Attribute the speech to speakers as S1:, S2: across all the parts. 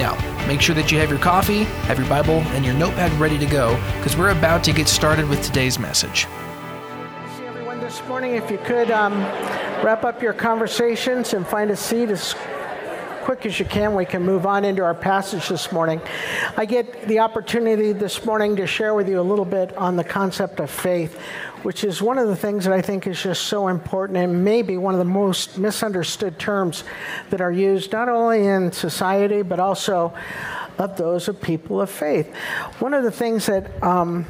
S1: Now, make sure that you have your coffee, have your Bible, and your notepad ready to go because we're about to get started with today's message.
S2: See everyone this morning. If you could um, wrap up your conversations and find a seat as quick as you can, we can move on into our passage this morning. I get the opportunity this morning to share with you a little bit on the concept of faith, which is one of the things that I think is just so important and maybe one of the most misunderstood terms that are used not only in society but also of those of people of faith. One of the things that, um,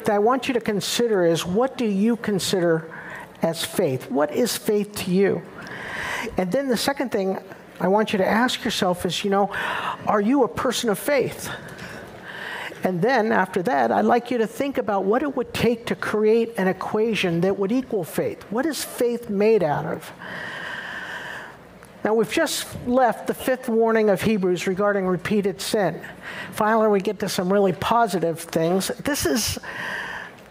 S2: that I want you to consider is what do you consider as faith? What is faith to you? And then the second thing I want you to ask yourself is, you know, are you a person of faith? And then after that, I'd like you to think about what it would take to create an equation that would equal faith. What is faith made out of? Now, we've just left the fifth warning of Hebrews regarding repeated sin. Finally, we get to some really positive things. This is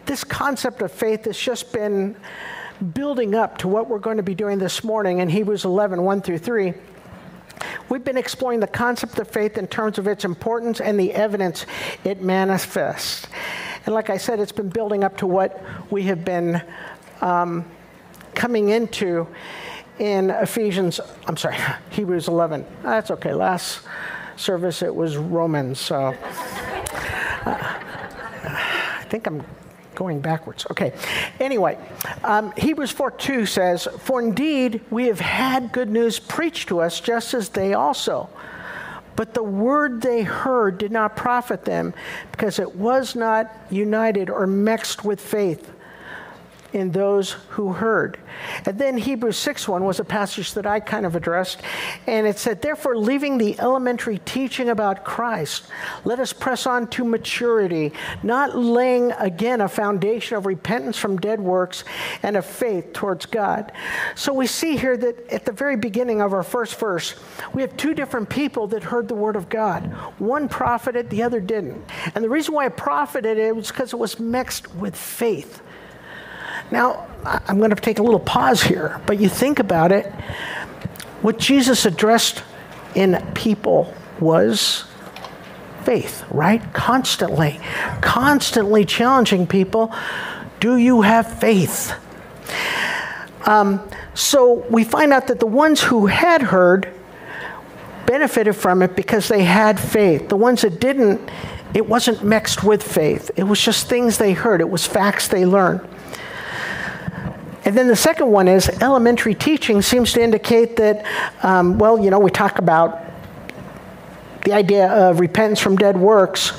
S2: this concept of faith has just been building up to what we're going to be doing this morning in Hebrews 11 1 through 3. We've been exploring the concept of faith in terms of its importance and the evidence it manifests. And like I said, it's been building up to what we have been um, coming into in Ephesians, I'm sorry, Hebrews 11. That's okay. Last service it was Romans, so uh, I think I'm going backwards. Okay. Anyway, um, Hebrews 4 2 says, For indeed we have had good news preached to us, just as they also. But the word they heard did not profit them, because it was not united or mixed with faith in those who heard. And then Hebrews 6 1 was a passage that I kind of addressed, and it said, Therefore, leaving the elementary teaching about Christ, let us press on to maturity, not laying again a foundation of repentance from dead works and of faith towards God. So we see here that at the very beginning of our first verse, we have two different people that heard the word of God. One profited, the other didn't. And the reason why it profited it was because it was mixed with faith. Now, I'm going to take a little pause here, but you think about it. What Jesus addressed in people was faith, right? Constantly, constantly challenging people do you have faith? Um, so we find out that the ones who had heard benefited from it because they had faith. The ones that didn't, it wasn't mixed with faith. It was just things they heard, it was facts they learned. And then the second one is elementary teaching seems to indicate that, um, well, you know, we talk about the idea of repentance from dead works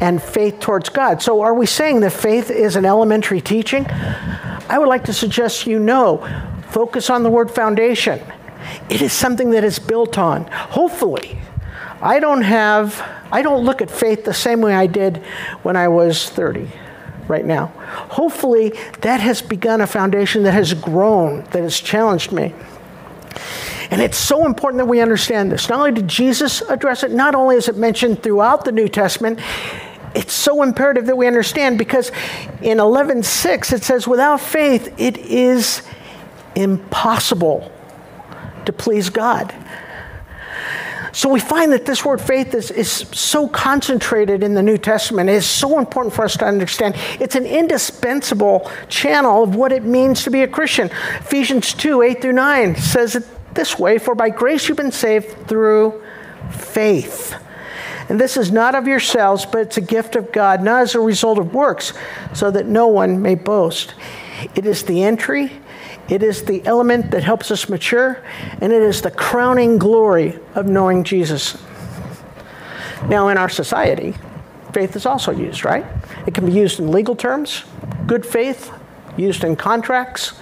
S2: and faith towards God. So are we saying that faith is an elementary teaching? I would like to suggest you know, focus on the word foundation. It is something that is built on. Hopefully, I don't have, I don't look at faith the same way I did when I was 30 right now. Hopefully, that has begun a foundation that has grown, that has challenged me. And it's so important that we understand this. Not only did Jesus address it, not only is it mentioned throughout the New Testament, it's so imperative that we understand because in 11:6 it says without faith it is impossible to please God. So we find that this word faith is, is so concentrated in the New Testament. It is so important for us to understand. It's an indispensable channel of what it means to be a Christian. Ephesians 2 8 through 9 says it this way For by grace you've been saved through faith. And this is not of yourselves, but it's a gift of God, not as a result of works, so that no one may boast. It is the entry it is the element that helps us mature, and it is the crowning glory of knowing Jesus. Now, in our society, faith is also used, right? It can be used in legal terms, good faith, used in contracts.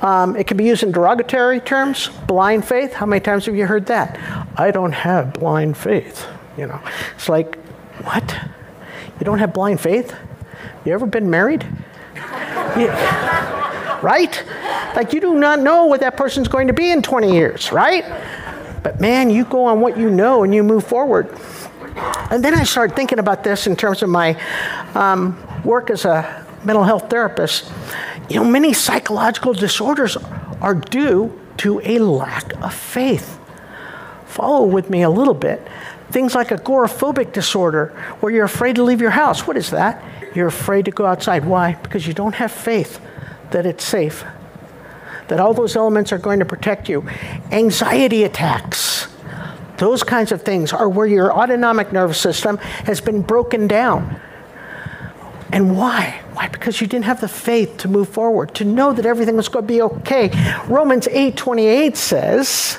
S2: Um, it can be used in derogatory terms, blind faith. How many times have you heard that? I don't have blind faith. You know, it's like, what? You don't have blind faith? You ever been married? Yeah. Right? Like you do not know what that person's going to be in 20 years, right? But man, you go on what you know and you move forward. And then I started thinking about this in terms of my um, work as a mental health therapist. You know, many psychological disorders are due to a lack of faith. Follow with me a little bit. Things like agoraphobic disorder, where you're afraid to leave your house. What is that? You're afraid to go outside. Why? Because you don't have faith that it's safe, that all those elements are going to protect you. Anxiety attacks, those kinds of things are where your autonomic nervous system has been broken down. And why? Why? Because you didn't have the faith to move forward, to know that everything was going to be okay. Romans 8:28 says,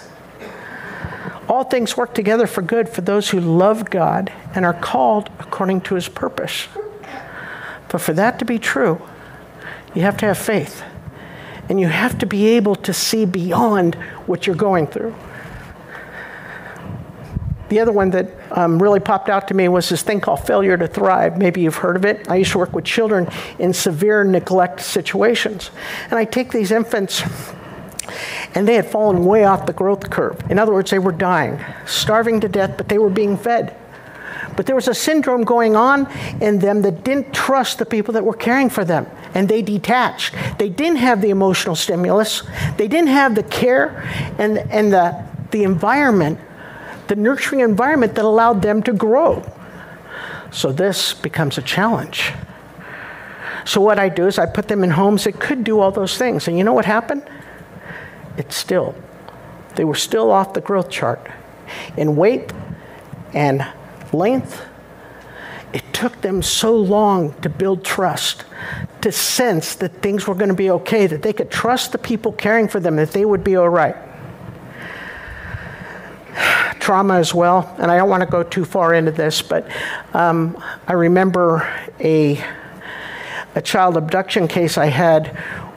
S2: all things work together for good for those who love God and are called according to his purpose. But for that to be true, you have to have faith. And you have to be able to see beyond what you're going through. The other one that um, really popped out to me was this thing called failure to thrive. Maybe you've heard of it. I used to work with children in severe neglect situations. And I take these infants, and they had fallen way off the growth curve. In other words, they were dying, starving to death, but they were being fed. But there was a syndrome going on in them that didn't trust the people that were caring for them, and they detached. They didn't have the emotional stimulus, they didn't have the care and, and the, the environment the nurturing environment that allowed them to grow. So this becomes a challenge. So what I do is I put them in homes that could do all those things. And you know what happened? It's still, they were still off the growth chart. In weight and length, it took them so long to build trust, to sense that things were going to be okay, that they could trust the people caring for them, that they would be all right trauma as well, and I don't want to go too far into this, but um, I remember a, a child abduction case I had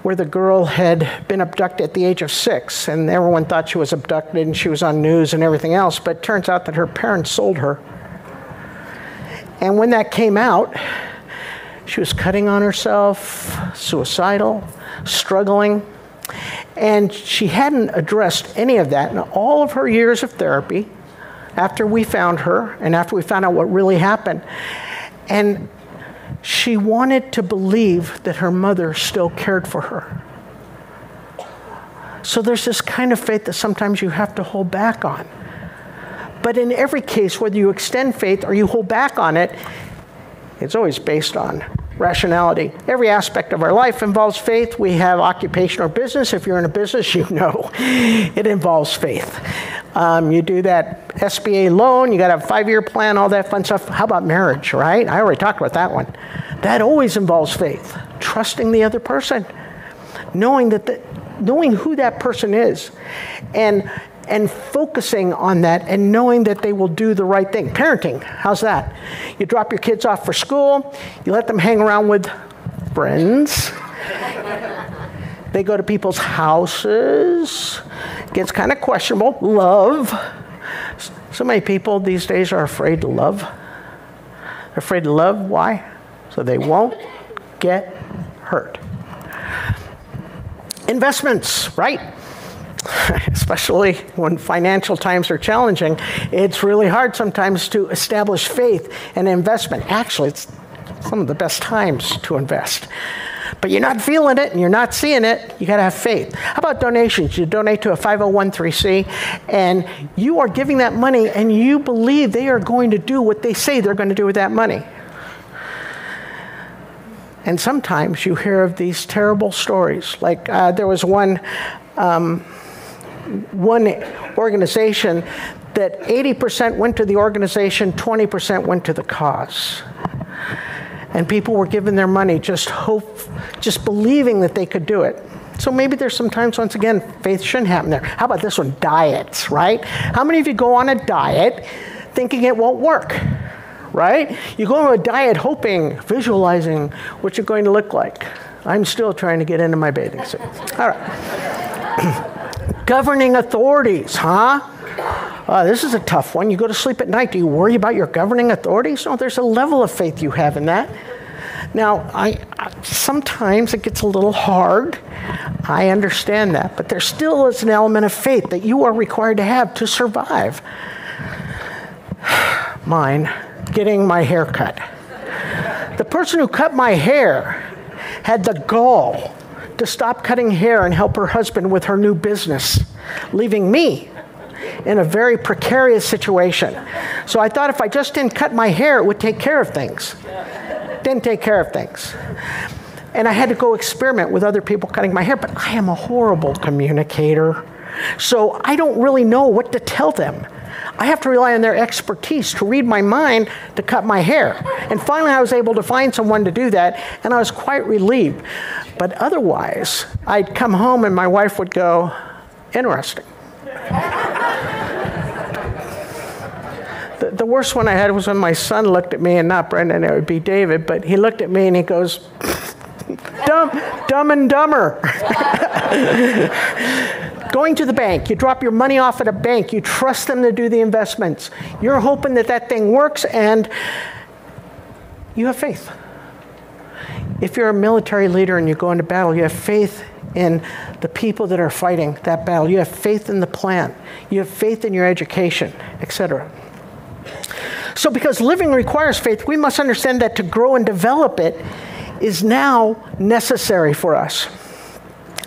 S2: where the girl had been abducted at the age of six, and everyone thought she was abducted and she was on news and everything else, but it turns out that her parents sold her. And when that came out, she was cutting on herself, suicidal, struggling. And she hadn't addressed any of that in all of her years of therapy after we found her and after we found out what really happened. And she wanted to believe that her mother still cared for her. So there's this kind of faith that sometimes you have to hold back on. But in every case, whether you extend faith or you hold back on it, it's always based on rationality. Every aspect of our life involves faith. We have occupation or business. If you're in a business, you know it involves faith. Um, you do that SBA loan, you got a five year plan, all that fun stuff. How about marriage, right? I already talked about that one. That always involves faith, trusting the other person, knowing that the, knowing who that person is, and and focusing on that and knowing that they will do the right thing. Parenting, how's that? You drop your kids off for school, you let them hang around with friends. they go to people's houses. Gets kind of questionable. Love. So many people these days are afraid to love. They're afraid to love. Why? So they won't get hurt. Investments, right? especially when financial times are challenging, it's really hard sometimes to establish faith and investment. Actually, it's some of the best times to invest. But you're not feeling it and you're not seeing it, you got to have faith. How about donations? You donate to a 501c and you are giving that money and you believe they are going to do what they say they're going to do with that money. And sometimes you hear of these terrible stories. Like uh, there was one. Um, one organization that 80% went to the organization, 20% went to the cause. And people were giving their money just hope, just believing that they could do it. So maybe there's sometimes, once again, faith shouldn't happen there. How about this one? Diets, right? How many of you go on a diet thinking it won't work? Right? You go on a diet hoping, visualizing what you're going to look like. I'm still trying to get into my bathing suit. All right. governing authorities, huh? Uh, this is a tough one. You go to sleep at night. Do you worry about your governing authorities? No, there's a level of faith you have in that. Now, I, I, sometimes it gets a little hard. I understand that, but there still is an element of faith that you are required to have to survive. Mine, getting my hair cut. The person who cut my hair had the gall to stop cutting hair and help her husband with her new business, leaving me in a very precarious situation. So I thought if I just didn't cut my hair, it would take care of things. Didn't take care of things. And I had to go experiment with other people cutting my hair, but I am a horrible communicator. So I don't really know what to tell them. I have to rely on their expertise to read my mind to cut my hair. And finally, I was able to find someone to do that, and I was quite relieved. But otherwise, I'd come home and my wife would go, Interesting. the, worst one I had was when my son looked at me, and not Brendan, it would be David, but he looked at me and he goes, Dumb, dumb and dumber. Going to the bank, you drop your money off at a bank, you trust them to do the investments. You're hoping that that thing works and you have faith. If you're a military leader and you go into battle, you have faith in the people that are fighting that battle. You have faith in the plan. You have faith in your education, etc. So, because living requires faith, we must understand that to grow and develop it is now necessary for us.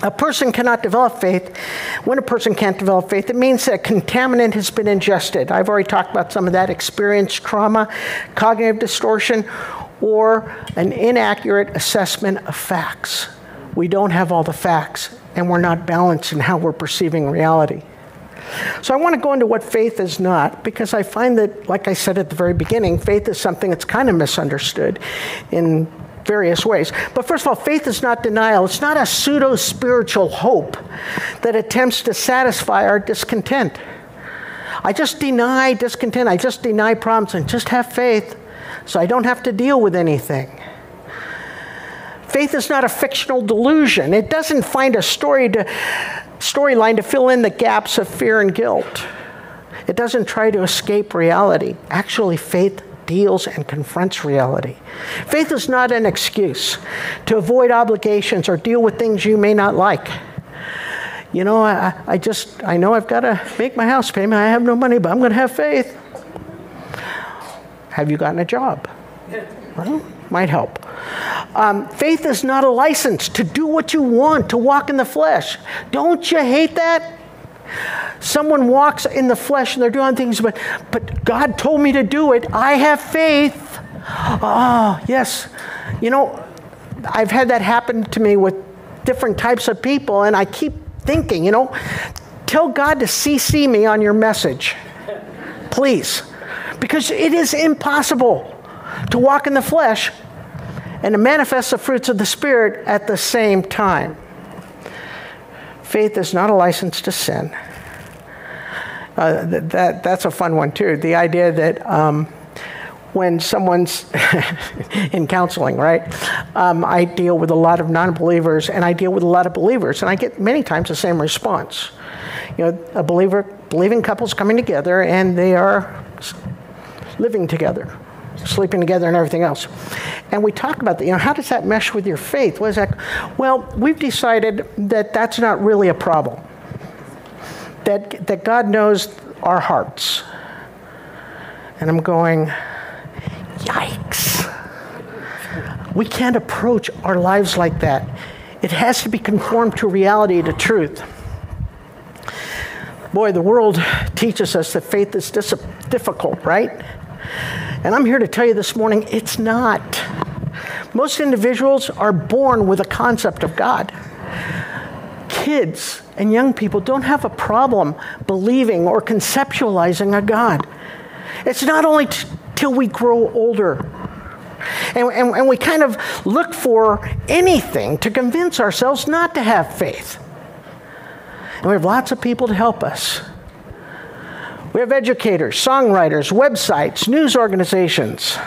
S2: A person cannot develop faith. When a person can't develop faith, it means that a contaminant has been ingested. I've already talked about some of that experience, trauma, cognitive distortion, or an inaccurate assessment of facts. We don't have all the facts, and we're not balanced in how we're perceiving reality. So I want to go into what faith is not, because I find that, like I said at the very beginning, faith is something that's kind of misunderstood in various ways. But first of all, faith is not denial. It's not a pseudo spiritual hope that attempts to satisfy our discontent. I just deny discontent. I just deny problems and just have faith so I don't have to deal with anything. Faith is not a fictional delusion. It doesn't find a story to, storyline to fill in the gaps of fear and guilt. It doesn't try to escape reality. Actually, faith deals and confronts reality. Faith is not an excuse to avoid obligations or deal with things you may not like. You know, I, I just, I know I've got to make my house payment. I have no money, but I'm going to have faith. Have you gotten a job? Well, might help. Um, faith is not a license to do what you want, to walk in the flesh. Don't you hate that? Someone walks in the flesh and they're doing things, but, but God told me to do it. I have faith. Oh, yes. You know, I've had that happen to me with different types of people, and I keep thinking, you know, tell God to CC me on your message, please. Because it is impossible to walk in the flesh and to manifest the fruits of the Spirit at the same time. Faith is not a license to sin. Uh, that, that, that's a fun one, too. The idea that um, when someone's in counseling, right? Um, I deal with a lot of non believers and I deal with a lot of believers, and I get many times the same response. You know, a believer, believing couples coming together and they are living together sleeping together and everything else. And we talk about that. You know, how does that mesh with your faith? What is that? Well, we've decided that that's not really a problem. That, that God knows our hearts. And I'm going, yikes. We can't approach our lives like that. It has to be conformed to reality, to truth. Boy, the world teaches us that faith is difficult, right? And I'm here to tell you this morning it's not. Most individuals are born with a concept of God. Kids and young people don't have a problem believing or conceptualizing a God. It's not only t- till we grow older and, and, and we kind of look for anything to convince ourselves not to have faith. And we have lots of people to help us. We have educators, songwriters, websites, news organizations.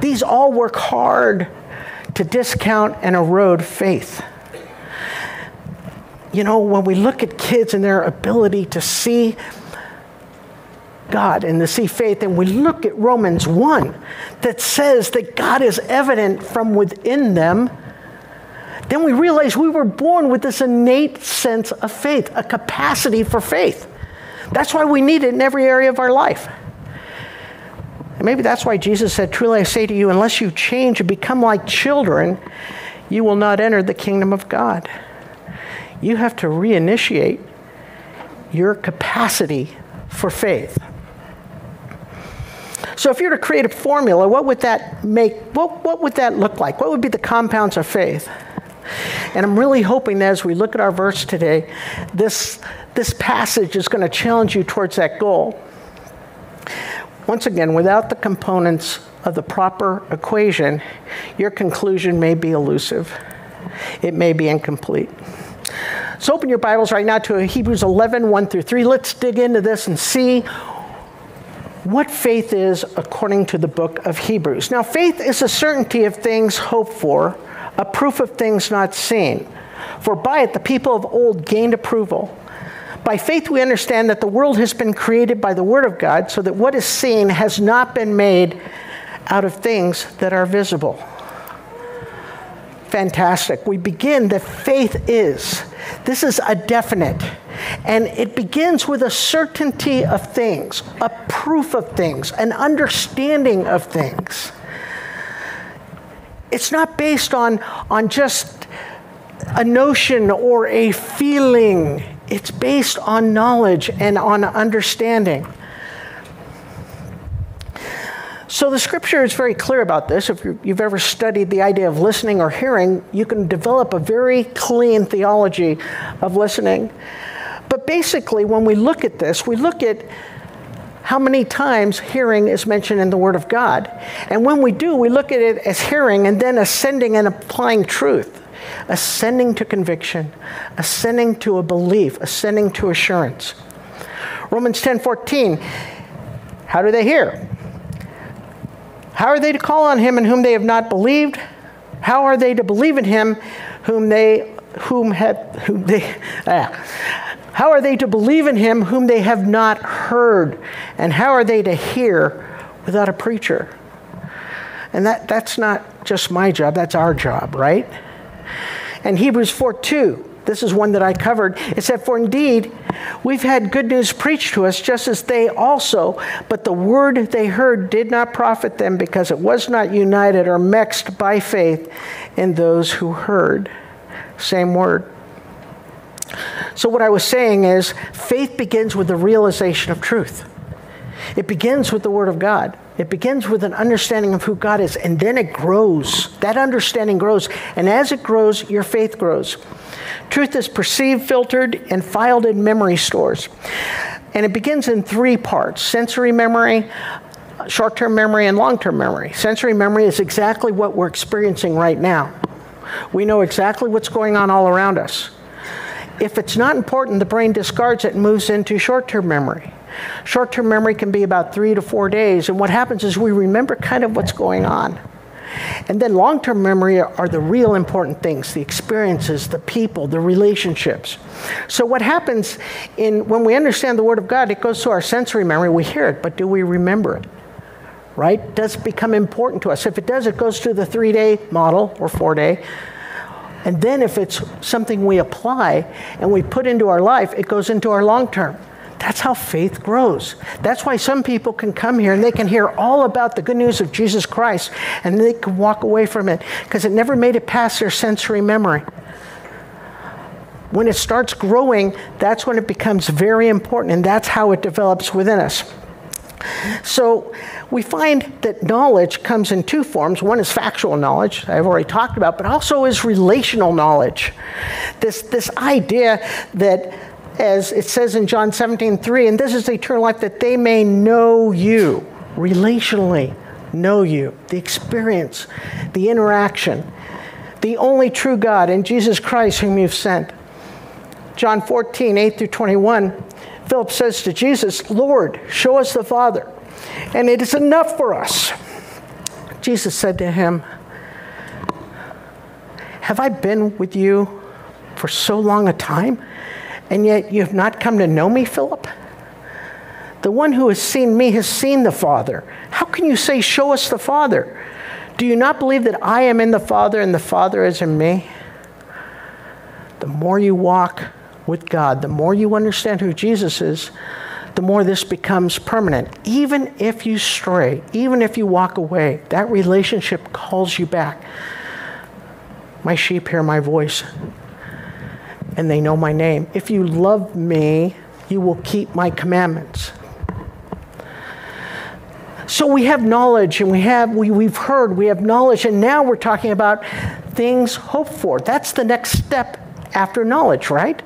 S2: These all work hard to discount and erode faith. You know, when we look at kids and their ability to see God and to see faith, and we look at Romans 1 that says that God is evident from within them, then we realize we were born with this innate sense of faith, a capacity for faith. That's why we need it in every area of our life. And maybe that's why Jesus said, Truly I say to you, unless you change and become like children, you will not enter the kingdom of God. You have to reinitiate your capacity for faith. So if you were to create a formula, what would that make what, what would that look like? What would be the compounds of faith? And I'm really hoping that as we look at our verse today, this, this passage is going to challenge you towards that goal. Once again, without the components of the proper equation, your conclusion may be elusive. It may be incomplete. So open your Bibles right now to Hebrews 11, 1 through 3. Let's dig into this and see what faith is according to the book of Hebrews. Now, faith is a certainty of things hoped for, a proof of things not seen. For by it the people of old gained approval. By faith, we understand that the world has been created by the Word of God, so that what is seen has not been made out of things that are visible fantastic. We begin that faith is. This is a definite. And it begins with a certainty of things, a proof of things, an understanding of things. It's not based on, on just a notion or a feeling, it's based on knowledge and on understanding. So the scripture is very clear about this. If you've ever studied the idea of listening or hearing, you can develop a very clean theology of listening. But basically, when we look at this, we look at how many times hearing is mentioned in the Word of God. And when we do, we look at it as hearing and then ascending and applying truth, ascending to conviction, ascending to a belief, ascending to assurance. Romans 10 14, how do they hear? How are they to call on him in whom they have not believed? How are they to believe in him whom they whom have whom they ah, how are they to believe in him whom they have not heard? And how are they to hear without a preacher? And that, that's not just my job, that's our job, right? And Hebrews 4 2 this is one that I covered. It said, For indeed, we've had good news preached to us, just as they also, but the word they heard did not profit them because it was not united or mixed by faith in those who heard. Same word. So, what I was saying is, faith begins with the realization of truth. It begins with the Word of God. It begins with an understanding of who God is, and then it grows. That understanding grows. And as it grows, your faith grows. Truth is perceived, filtered, and filed in memory stores. And it begins in three parts sensory memory, short term memory, and long term memory. Sensory memory is exactly what we're experiencing right now. We know exactly what's going on all around us. If it's not important, the brain discards it and moves into short term memory. Short term memory can be about three to four days, and what happens is we remember kind of what's going on. And then long term memory are, the real important things the experiences, the people, the relationships. So, what happens in, when we understand the Word of God, it goes to our sensory memory. We hear it, but do we remember it? Right? Does it become important to us? If it does, it goes to the three day model or four day. And then, if it's something we apply and we put into our life, it goes into our long term. That's how faith grows. That's why some people can come here and they can hear all about the good news of Jesus Christ and they can walk away from it because it never made it past their sensory memory. When it starts growing, that's when it becomes very important and that's how it develops within us. So we find that knowledge comes in two forms. One is factual knowledge, I've already talked about, but also is relational knowledge. This, this idea that as it says in John 17, 3, and this is eternal life that they may know you, relationally know you, the experience, the interaction, the only true God and Jesus Christ whom you've sent. John 14, 8 through 21, Philip says to Jesus, Lord, show us the Father, and it is enough for us. Jesus said to him, Have I been with you for so long a time? and yet you have not come to know me, Philip? The one who has seen me has seen the Father. How can you say, Show us the Father? Do you not believe that I am in the Father and the Father is in me? The more you walk with God, the more you understand who Jesus is, the more this becomes permanent. Even if you stray, even if you walk away, that relationship calls you back. My sheep hear my voice, and they know my name. If you love me, you will keep my commandments. So we have knowledge and we have we, we've heard, we have knowledge, and now we're talking about things hoped for. That's the next step after knowledge, right?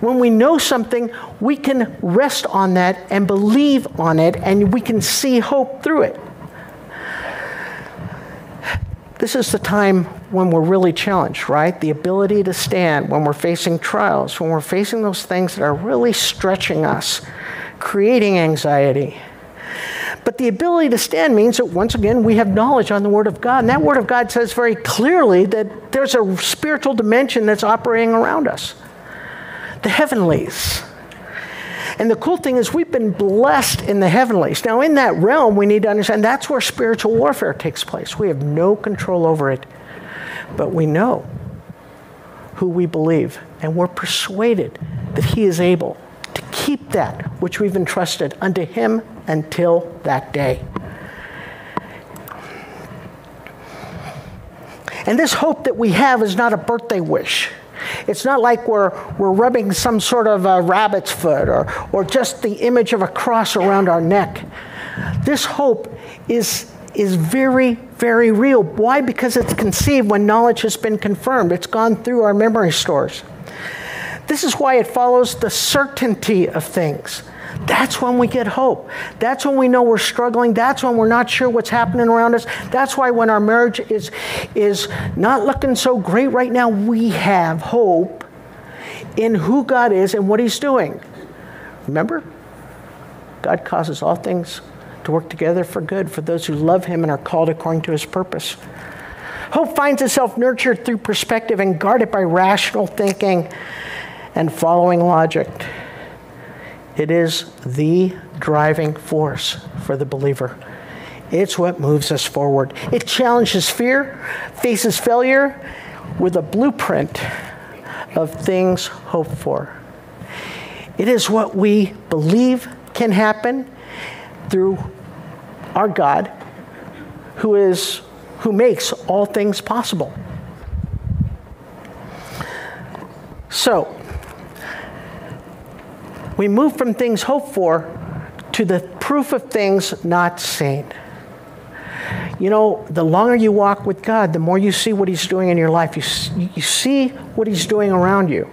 S2: When we know something, we can rest on that and believe on it, and we can see hope through it. This is the time when we're really challenged, right? The ability to stand when we're facing trials, when we're facing those things that are really stretching us, creating anxiety. But the ability to stand means that once again we have knowledge on the Word of God. And that Word of God says very clearly that there's a spiritual dimension that's operating around us the heavenlies. And the cool thing is, we've been blessed in the heavenlies. Now, in that realm, we need to understand that's where spiritual warfare takes place. We have no control over it, but we know who we believe, and we're persuaded that He is able to keep that which we've entrusted unto Him until that day. And this hope that we have is not a birthday wish. It's not like we're, we're rubbing some sort of a rabbit's foot or, or just the image of a cross around our neck. This hope is, is very, very real. Why? Because it's conceived when knowledge has been confirmed, it's gone through our memory stores. This is why it follows the certainty of things. That's when we get hope. That's when we know we're struggling. That's when we're not sure what's happening around us. That's why when our marriage is, is not looking so great right now, we have hope in who God is and what He's doing. Remember? God causes all things to work together for good for those who love Him and are called according to His purpose. Hope finds itself nurtured through perspective and guarded by rational thinking and following logic. It is the driving force for the believer. It's what moves us forward. It challenges fear, faces failure with a blueprint of things hoped for. It is what we believe can happen through our God who is who makes all things possible. So, we move from things hoped for to the proof of things not seen. You know, the longer you walk with God, the more you see what He's doing in your life. You, you see what He's doing around you.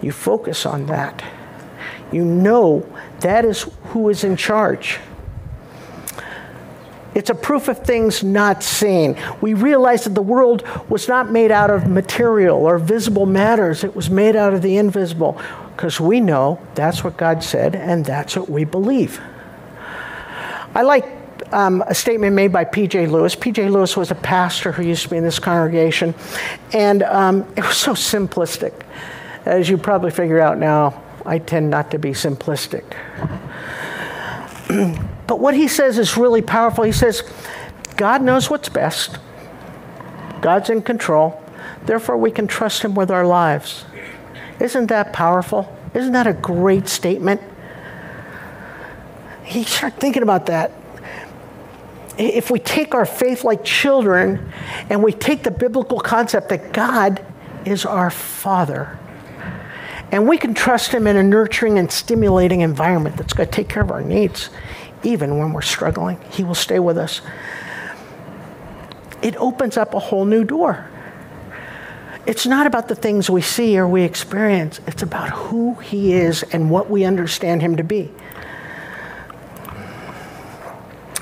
S2: You focus on that. You know that is who is in charge. It's a proof of things not seen. We realize that the world was not made out of material or visible matters, it was made out of the invisible because we know that's what God said and that's what we believe. I like um, a statement made by P.J. Lewis. P.J. Lewis was a pastor who used to be in this congregation, and um, it was so simplistic. As you probably figure out now, I tend not to be simplistic. but what he says is really powerful. He says, God knows what's best, God's in control, therefore, we can trust Him with our lives. Isn't that powerful? Isn't that a great statement? You start thinking about that. If we take our faith like children and we take the biblical concept that God is our Father, and we can trust Him in a nurturing and stimulating environment that's going to take care of our needs, even when we're struggling, He will stay with us. It opens up a whole new door. It's not about the things we see or we experience, it's about who He is and what we understand Him to be.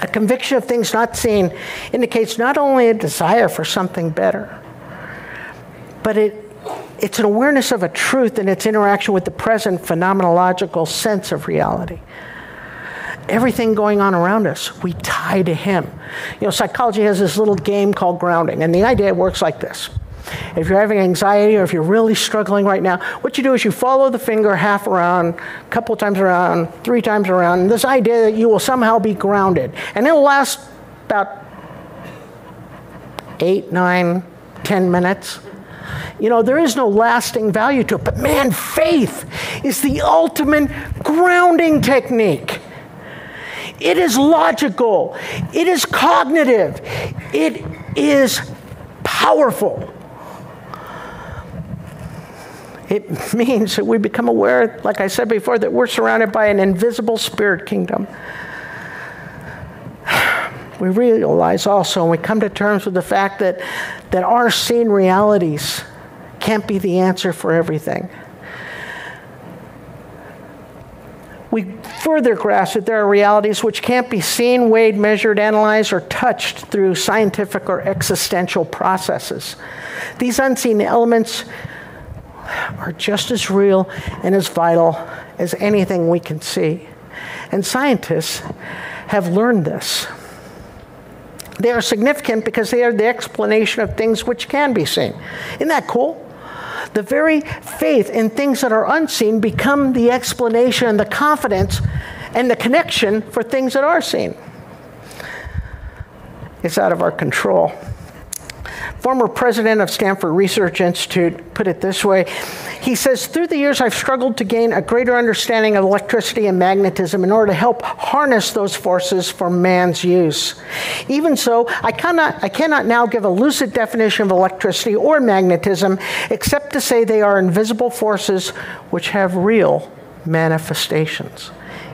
S2: A conviction of things not seen indicates not only a desire for something better, but it, it's an awareness of a truth and its interaction with the present phenomenological sense of reality. Everything going on around us, we tie to Him. You know, psychology has this little game called grounding, and the idea works like this If you're having anxiety or if you're really struggling right now, what you do is you follow the finger half around, a couple times around, three times around, this idea that you will somehow be grounded. And it'll last about eight, nine, ten minutes. You know, there is no lasting value to it. But man, faith is the ultimate grounding technique. It is logical, it is cognitive, it is powerful. It means that we become aware, like I said before, that we're surrounded by an invisible spirit kingdom. We realize also, and we come to terms with the fact that, that our seen realities can't be the answer for everything. We further grasp that there are realities which can't be seen, weighed, measured, analyzed, or touched through scientific or existential processes. These unseen elements are just as real and as vital as anything we can see. And scientists have learned this. They are significant because they are the explanation of things which can be seen. Isn't that cool? The very faith in things that are unseen become the explanation and the confidence and the connection for things that are seen. It's out of our control. Former president of Stanford Research Institute put it this way he says, Through the years, I've struggled to gain a greater understanding of electricity and magnetism in order to help harness those forces for man's use. Even so, I cannot, I cannot now give a lucid definition of electricity or magnetism except to say they are invisible forces which have real manifestations.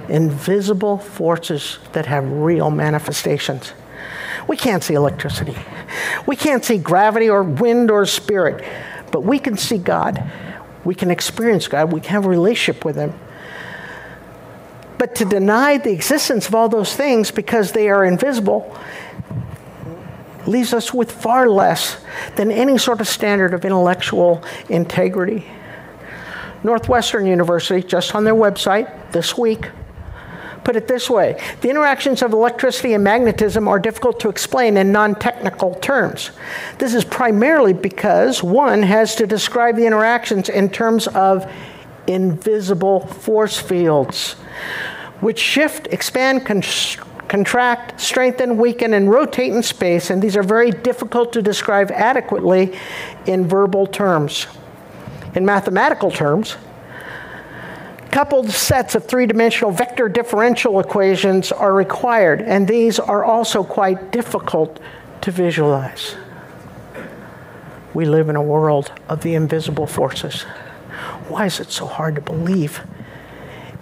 S2: Invisible forces that have real manifestations. We can't see electricity. We can't see gravity or wind or spirit, but we can see God. We can experience God, we can have a relationship with Him. But to deny the existence of all those things because they are invisible leaves us with far less than any sort of standard of intellectual integrity. Northwestern University, just on their website this week, put it this way the interactions of electricity and magnetism are difficult to explain in non technical terms. This is primarily because one has to describe the interactions in terms of invisible force fields, which shift, expand, contract, strengthen, weaken, and rotate in space, and these are very difficult to describe adequately in verbal terms. In mathematical terms, coupled sets of three dimensional vector differential equations are required, and these are also quite difficult to visualize. We live in a world of the invisible forces. Why is it so hard to believe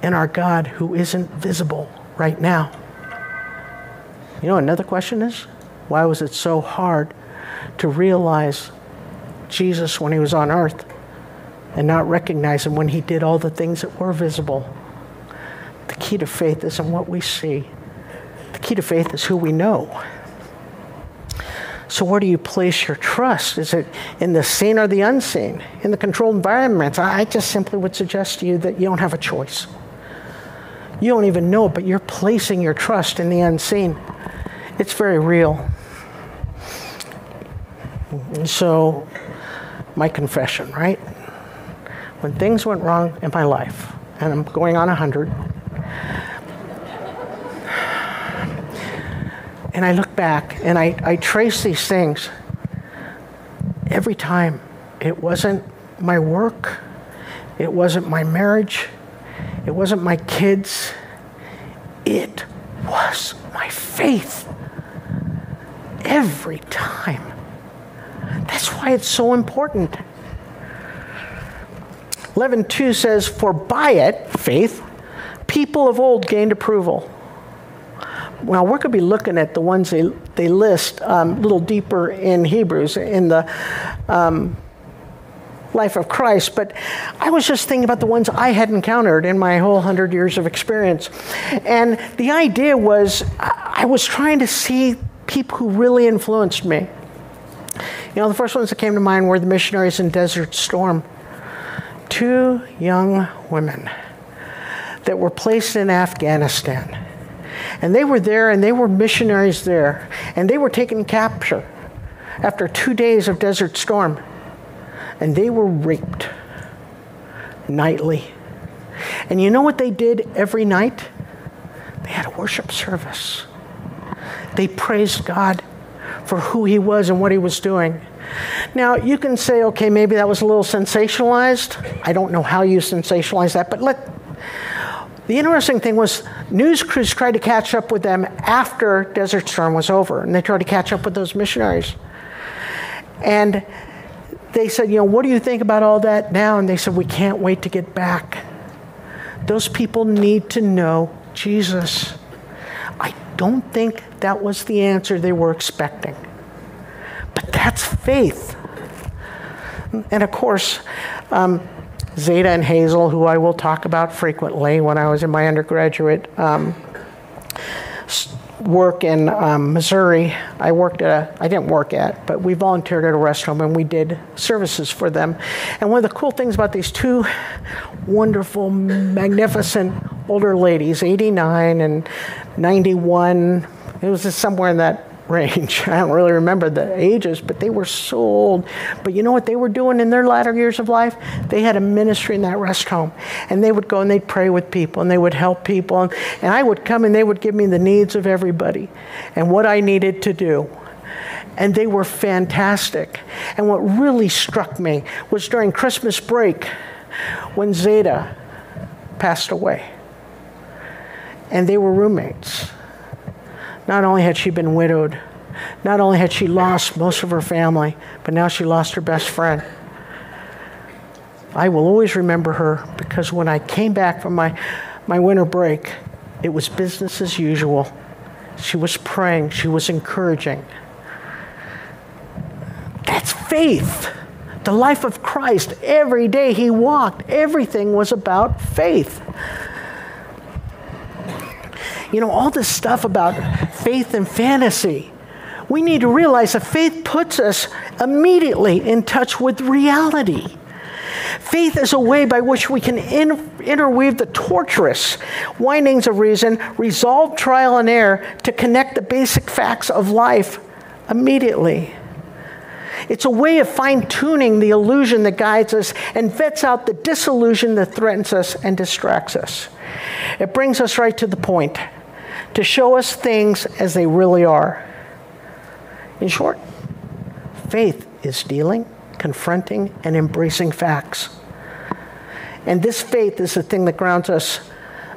S2: in our God who isn't visible right now? You know, another question is why was it so hard to realize Jesus when he was on earth? And not recognize Him when He did all the things that were visible. The key to faith isn't what we see, the key to faith is who we know. So, where do you place your trust? Is it in the seen or the unseen? In the controlled environments? I just simply would suggest to you that you don't have a choice. You don't even know it, but you're placing your trust in the unseen. It's very real. So, my confession, right? When things went wrong in my life, and I'm going on 100, and I look back and I, I trace these things, every time it wasn't my work, it wasn't my marriage, it wasn't my kids, it was my faith. Every time. That's why it's so important. 11.2 says, For by it, faith, people of old gained approval. Well, we're going to be looking at the ones they, they list um, a little deeper in Hebrews, in the um, life of Christ, but I was just thinking about the ones I had encountered in my whole hundred years of experience. And the idea was I was trying to see people who really influenced me. You know, the first ones that came to mind were the missionaries in Desert Storm two young women that were placed in Afghanistan. And they were there and they were missionaries there. And they were taken capture after two days of Desert Storm. and they were raped nightly. And you know what they did every night? They had a worship service. They praised God for who He was and what He was doing. Now, you can say, okay, maybe that was a little sensationalized. I don't know how you sensationalize that, but let. The interesting thing was, news crews tried to catch up with them after Desert Storm was over, and they tried to catch up with those missionaries. And they said, you know, what do you think about all that now? And they said, we can't wait to get back. Those people need to know Jesus. I don't think that was the answer they were expecting. That's faith. And of course, um, Zeta and Hazel, who I will talk about frequently when I was in my undergraduate um, work in um, Missouri, I worked at a, I didn't work at, but we volunteered at a rest home and we did services for them. And one of the cool things about these two wonderful, magnificent older ladies, 89 and 91, it was just somewhere in that range. I don't really remember the ages, but they were so old. But you know what they were doing in their latter years of life? They had a ministry in that rest home. And they would go and they'd pray with people and they would help people. And, and I would come and they would give me the needs of everybody and what I needed to do. And they were fantastic. And what really struck me was during Christmas break when Zeta passed away. And they were roommates not only had she been widowed, not only had she lost most of her family, but now she lost her best friend. I will always remember her because when I came back from my, my winter break, it was business as usual. She was praying, she was encouraging. That's faith. The life of Christ. Every day he walked, everything was about faith. You know, all this stuff about faith and fantasy. We need to realize that faith puts us immediately in touch with reality. Faith is a way by which we can in, interweave the torturous windings of reason, resolve trial and error to connect the basic facts of life immediately. It's a way of fine tuning the illusion that guides us and vets out the disillusion that threatens us and distracts us. It brings us right to the point to show us things as they really are. In short, faith is dealing, confronting, and embracing facts. And this faith is the thing that grounds us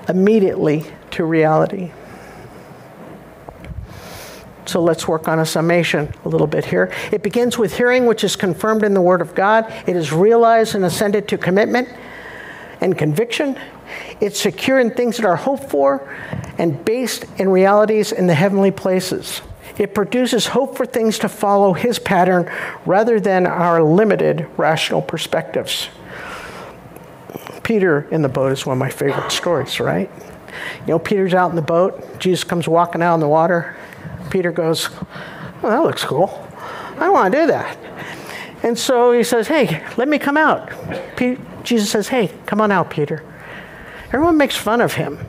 S2: immediately to reality. So let's work on a summation a little bit here. It begins with hearing, which is confirmed in the Word of God. It is realized and ascended to commitment and conviction. It's secure in things that are hoped for and based in realities in the heavenly places. It produces hope for things to follow His pattern rather than our limited rational perspectives. Peter in the boat is one of my favorite stories, right? You know, Peter's out in the boat. Jesus comes walking out in the water. Peter goes, well, that looks cool. I want to do that. And so he says, Hey, let me come out. Jesus says, Hey, come on out, Peter. Everyone makes fun of him,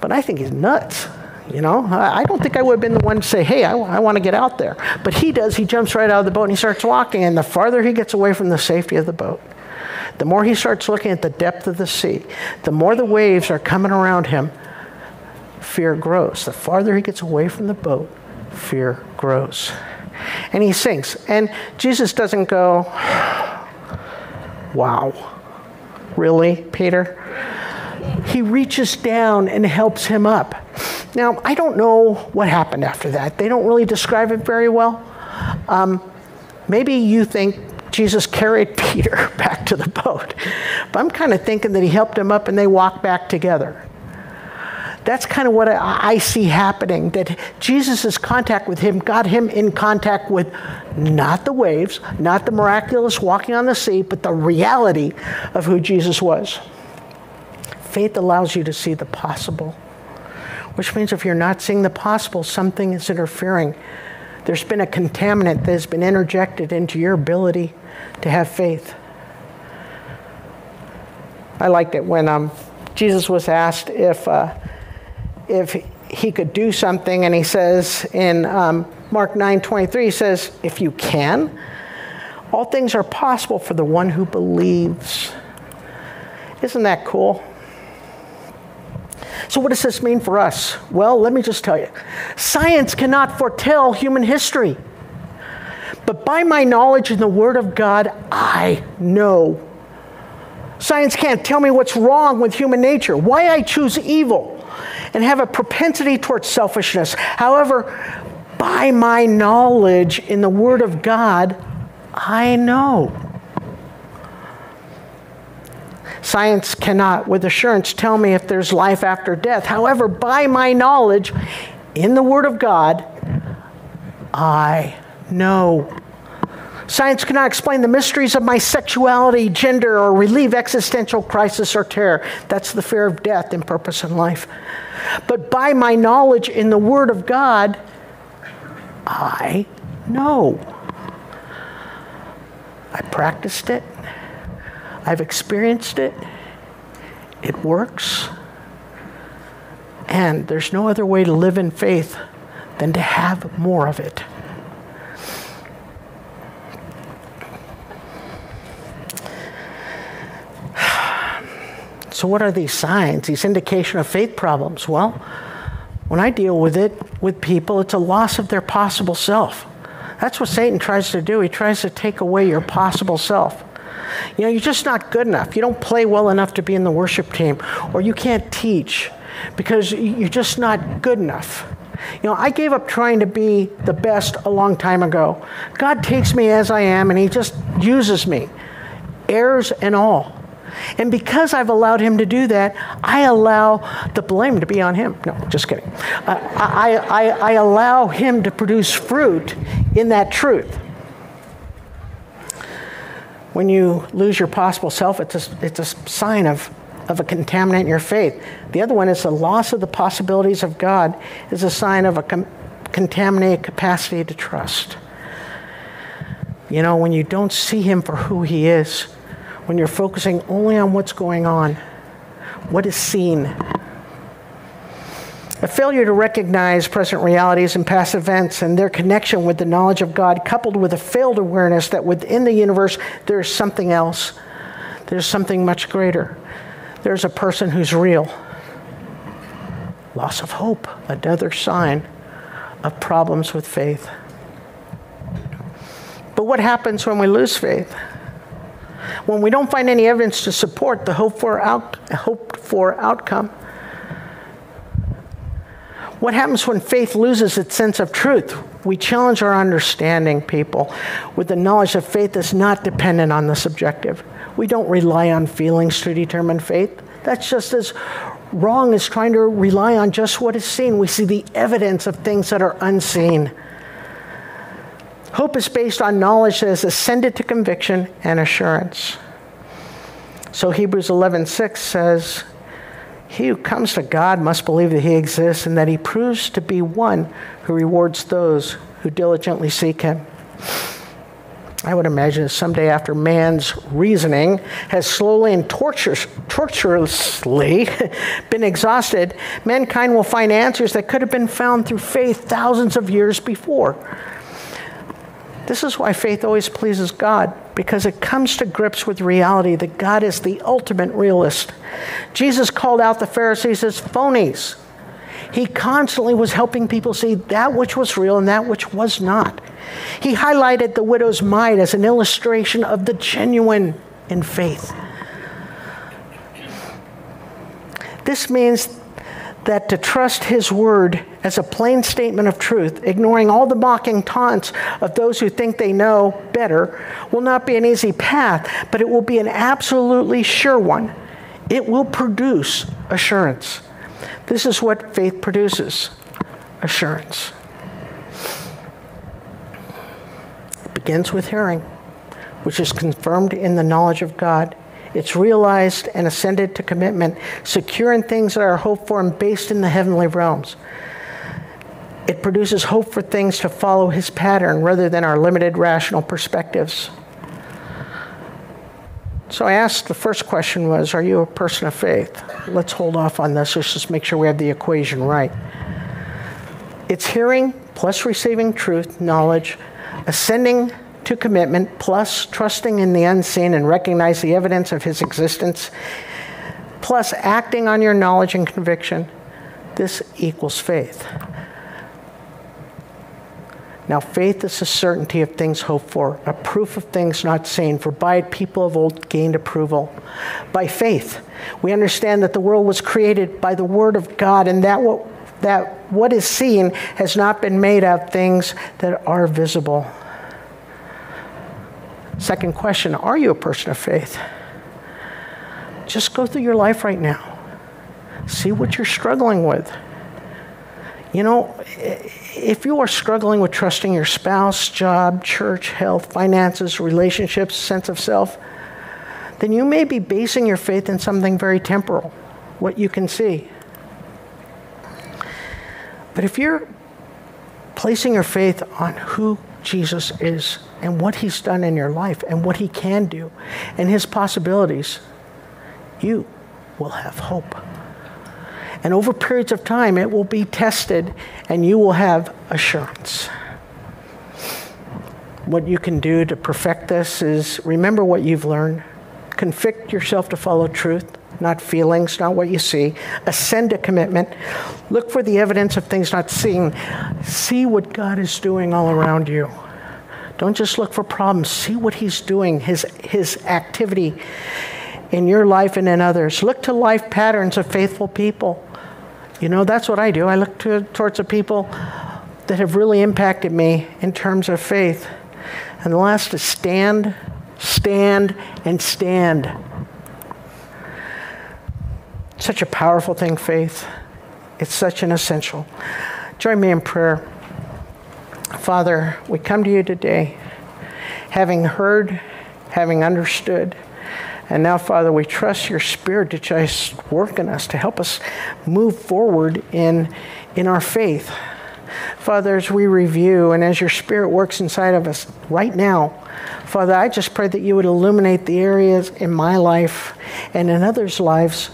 S2: but I think he's nuts. You know, I don't think I would have been the one to say, hey, I, I want to get out there. But he does. He jumps right out of the boat and he starts walking. And the farther he gets away from the safety of the boat, the more he starts looking at the depth of the sea, the more the waves are coming around him, fear grows. The farther he gets away from the boat, fear grows. And he sinks. And Jesus doesn't go, wow, really, Peter? He reaches down and helps him up. Now, I don't know what happened after that. They don't really describe it very well. Um, maybe you think Jesus carried Peter back to the boat, but I'm kind of thinking that he helped him up and they walked back together. That's kind of what I, I see happening. That Jesus' contact with him got him in contact with not the waves, not the miraculous walking on the sea, but the reality of who Jesus was. Faith allows you to see the possible, which means if you're not seeing the possible, something is interfering. There's been a contaminant that has been interjected into your ability to have faith. I liked it when um, Jesus was asked if, uh, if he could do something, and he says in um, Mark 9 23, he says, If you can, All things are possible for the one who believes. Isn't that cool? So, what does this mean for us? Well, let me just tell you science cannot foretell human history. But by my knowledge in the Word of God, I know. Science can't tell me what's wrong with human nature, why I choose evil, and have a propensity towards selfishness. However, by my knowledge in the Word of God, I know. Science cannot, with assurance, tell me if there's life after death. However, by my knowledge in the Word of God, I know. Science cannot explain the mysteries of my sexuality, gender, or relieve existential crisis or terror. That's the fear of death and purpose in life. But by my knowledge in the Word of God, I know. I practiced it. I've experienced it. It works. And there's no other way to live in faith than to have more of it. So, what are these signs, these indication of faith problems? Well, when I deal with it with people, it's a loss of their possible self. That's what Satan tries to do. He tries to take away your possible self. You know, you're just not good enough. You don't play well enough to be in the worship team, or you can't teach because you're just not good enough. You know, I gave up trying to be the best a long time ago. God takes me as I am and He just uses me, errors and all. And because I've allowed him to do that, I allow the blame to be on him. No, just kidding. Uh, I, I, I allow him to produce fruit in that truth. When you lose your possible self, it's a, it's a sign of, of a contaminant in your faith. The other one is the loss of the possibilities of God is a sign of a com- contaminated capacity to trust. You know, when you don't see him for who he is, when you're focusing only on what's going on, what is seen. A failure to recognize present realities and past events and their connection with the knowledge of God, coupled with a failed awareness that within the universe there is something else, there's something much greater. There's a person who's real. Loss of hope, another sign of problems with faith. But what happens when we lose faith? when we don't find any evidence to support the hoped for, out, for outcome? What happens when faith loses its sense of truth? We challenge our understanding, people, with the knowledge that faith is not dependent on the subjective. We don't rely on feelings to determine faith. That's just as wrong as trying to rely on just what is seen. We see the evidence of things that are unseen. Hope is based on knowledge that has ascended to conviction and assurance. So Hebrews 11:6 says, "He who comes to God must believe that he exists and that he proves to be one who rewards those who diligently seek him." I would imagine someday after man's reasoning has slowly and torturously been exhausted, mankind will find answers that could have been found through faith thousands of years before. This is why faith always pleases God, because it comes to grips with reality that God is the ultimate realist. Jesus called out the Pharisees as phonies. He constantly was helping people see that which was real and that which was not. He highlighted the widow's mite as an illustration of the genuine in faith. This means that to trust his word as a plain statement of truth, ignoring all the mocking taunts of those who think they know better, will not be an easy path, but it will be an absolutely sure one. It will produce assurance. This is what faith produces assurance. It begins with hearing, which is confirmed in the knowledge of God. It's realized and ascended to commitment, secure in things that are hoped for and based in the heavenly realms. It produces hope for things to follow his pattern rather than our limited rational perspectives. So I asked the first question was, Are you a person of faith? Let's hold off on this. Let's just make sure we have the equation right. It's hearing plus receiving truth, knowledge, ascending to commitment, plus trusting in the unseen and recognize the evidence of his existence, plus acting on your knowledge and conviction, this equals faith. Now, faith is a certainty of things hoped for, a proof of things not seen, for by it people of old gained approval. By faith, we understand that the world was created by the Word of God, and that what, that what is seen has not been made of things that are visible. Second question Are you a person of faith? Just go through your life right now. See what you're struggling with. You know, if you are struggling with trusting your spouse, job, church, health, finances, relationships, sense of self, then you may be basing your faith in something very temporal, what you can see. But if you're placing your faith on who Jesus is and what he's done in your life and what he can do and his possibilities, you will have hope. And over periods of time, it will be tested and you will have assurance. What you can do to perfect this is remember what you've learned, convict yourself to follow truth, not feelings, not what you see. Ascend to commitment. Look for the evidence of things not seen. See what God is doing all around you. Don't just look for problems. See what He's doing, His, his activity in your life and in others. Look to life patterns of faithful people. You know, that's what I do. I look to, towards the people that have really impacted me in terms of faith. And the last is stand, stand, and stand. Such a powerful thing, faith. It's such an essential. Join me in prayer. Father, we come to you today having heard, having understood. And now, Father, we trust your Spirit to just work in us, to help us move forward in, in our faith. Father, as we review and as your Spirit works inside of us right now, Father, I just pray that you would illuminate the areas in my life and in others' lives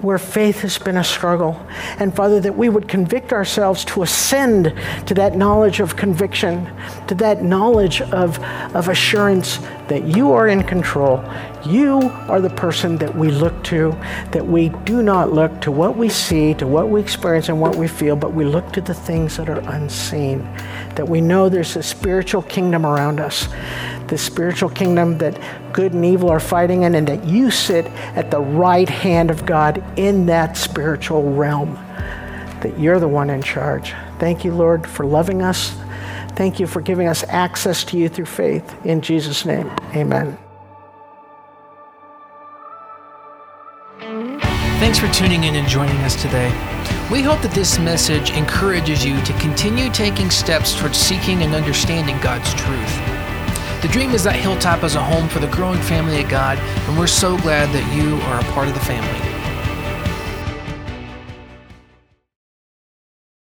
S2: where faith has been a struggle. And Father, that we would convict ourselves to ascend to that knowledge of conviction, to that knowledge of, of assurance that you are in control. You are the person that we look to, that we do not look to what we see, to what we experience, and what we feel, but we look to the things that are unseen. That we know there's a spiritual kingdom around us, the spiritual kingdom that good and evil are fighting in, and that you sit at the right hand of God in that spiritual realm, that you're the one in charge. Thank you, Lord, for loving us. Thank you for giving us access to you through faith. In Jesus' name, amen.
S1: Thanks for tuning in and joining us today. We hope that this message encourages you to continue taking steps towards seeking and understanding God's truth. The dream is that Hilltop is a home for the growing family of God, and we're so glad that you are a part of the family.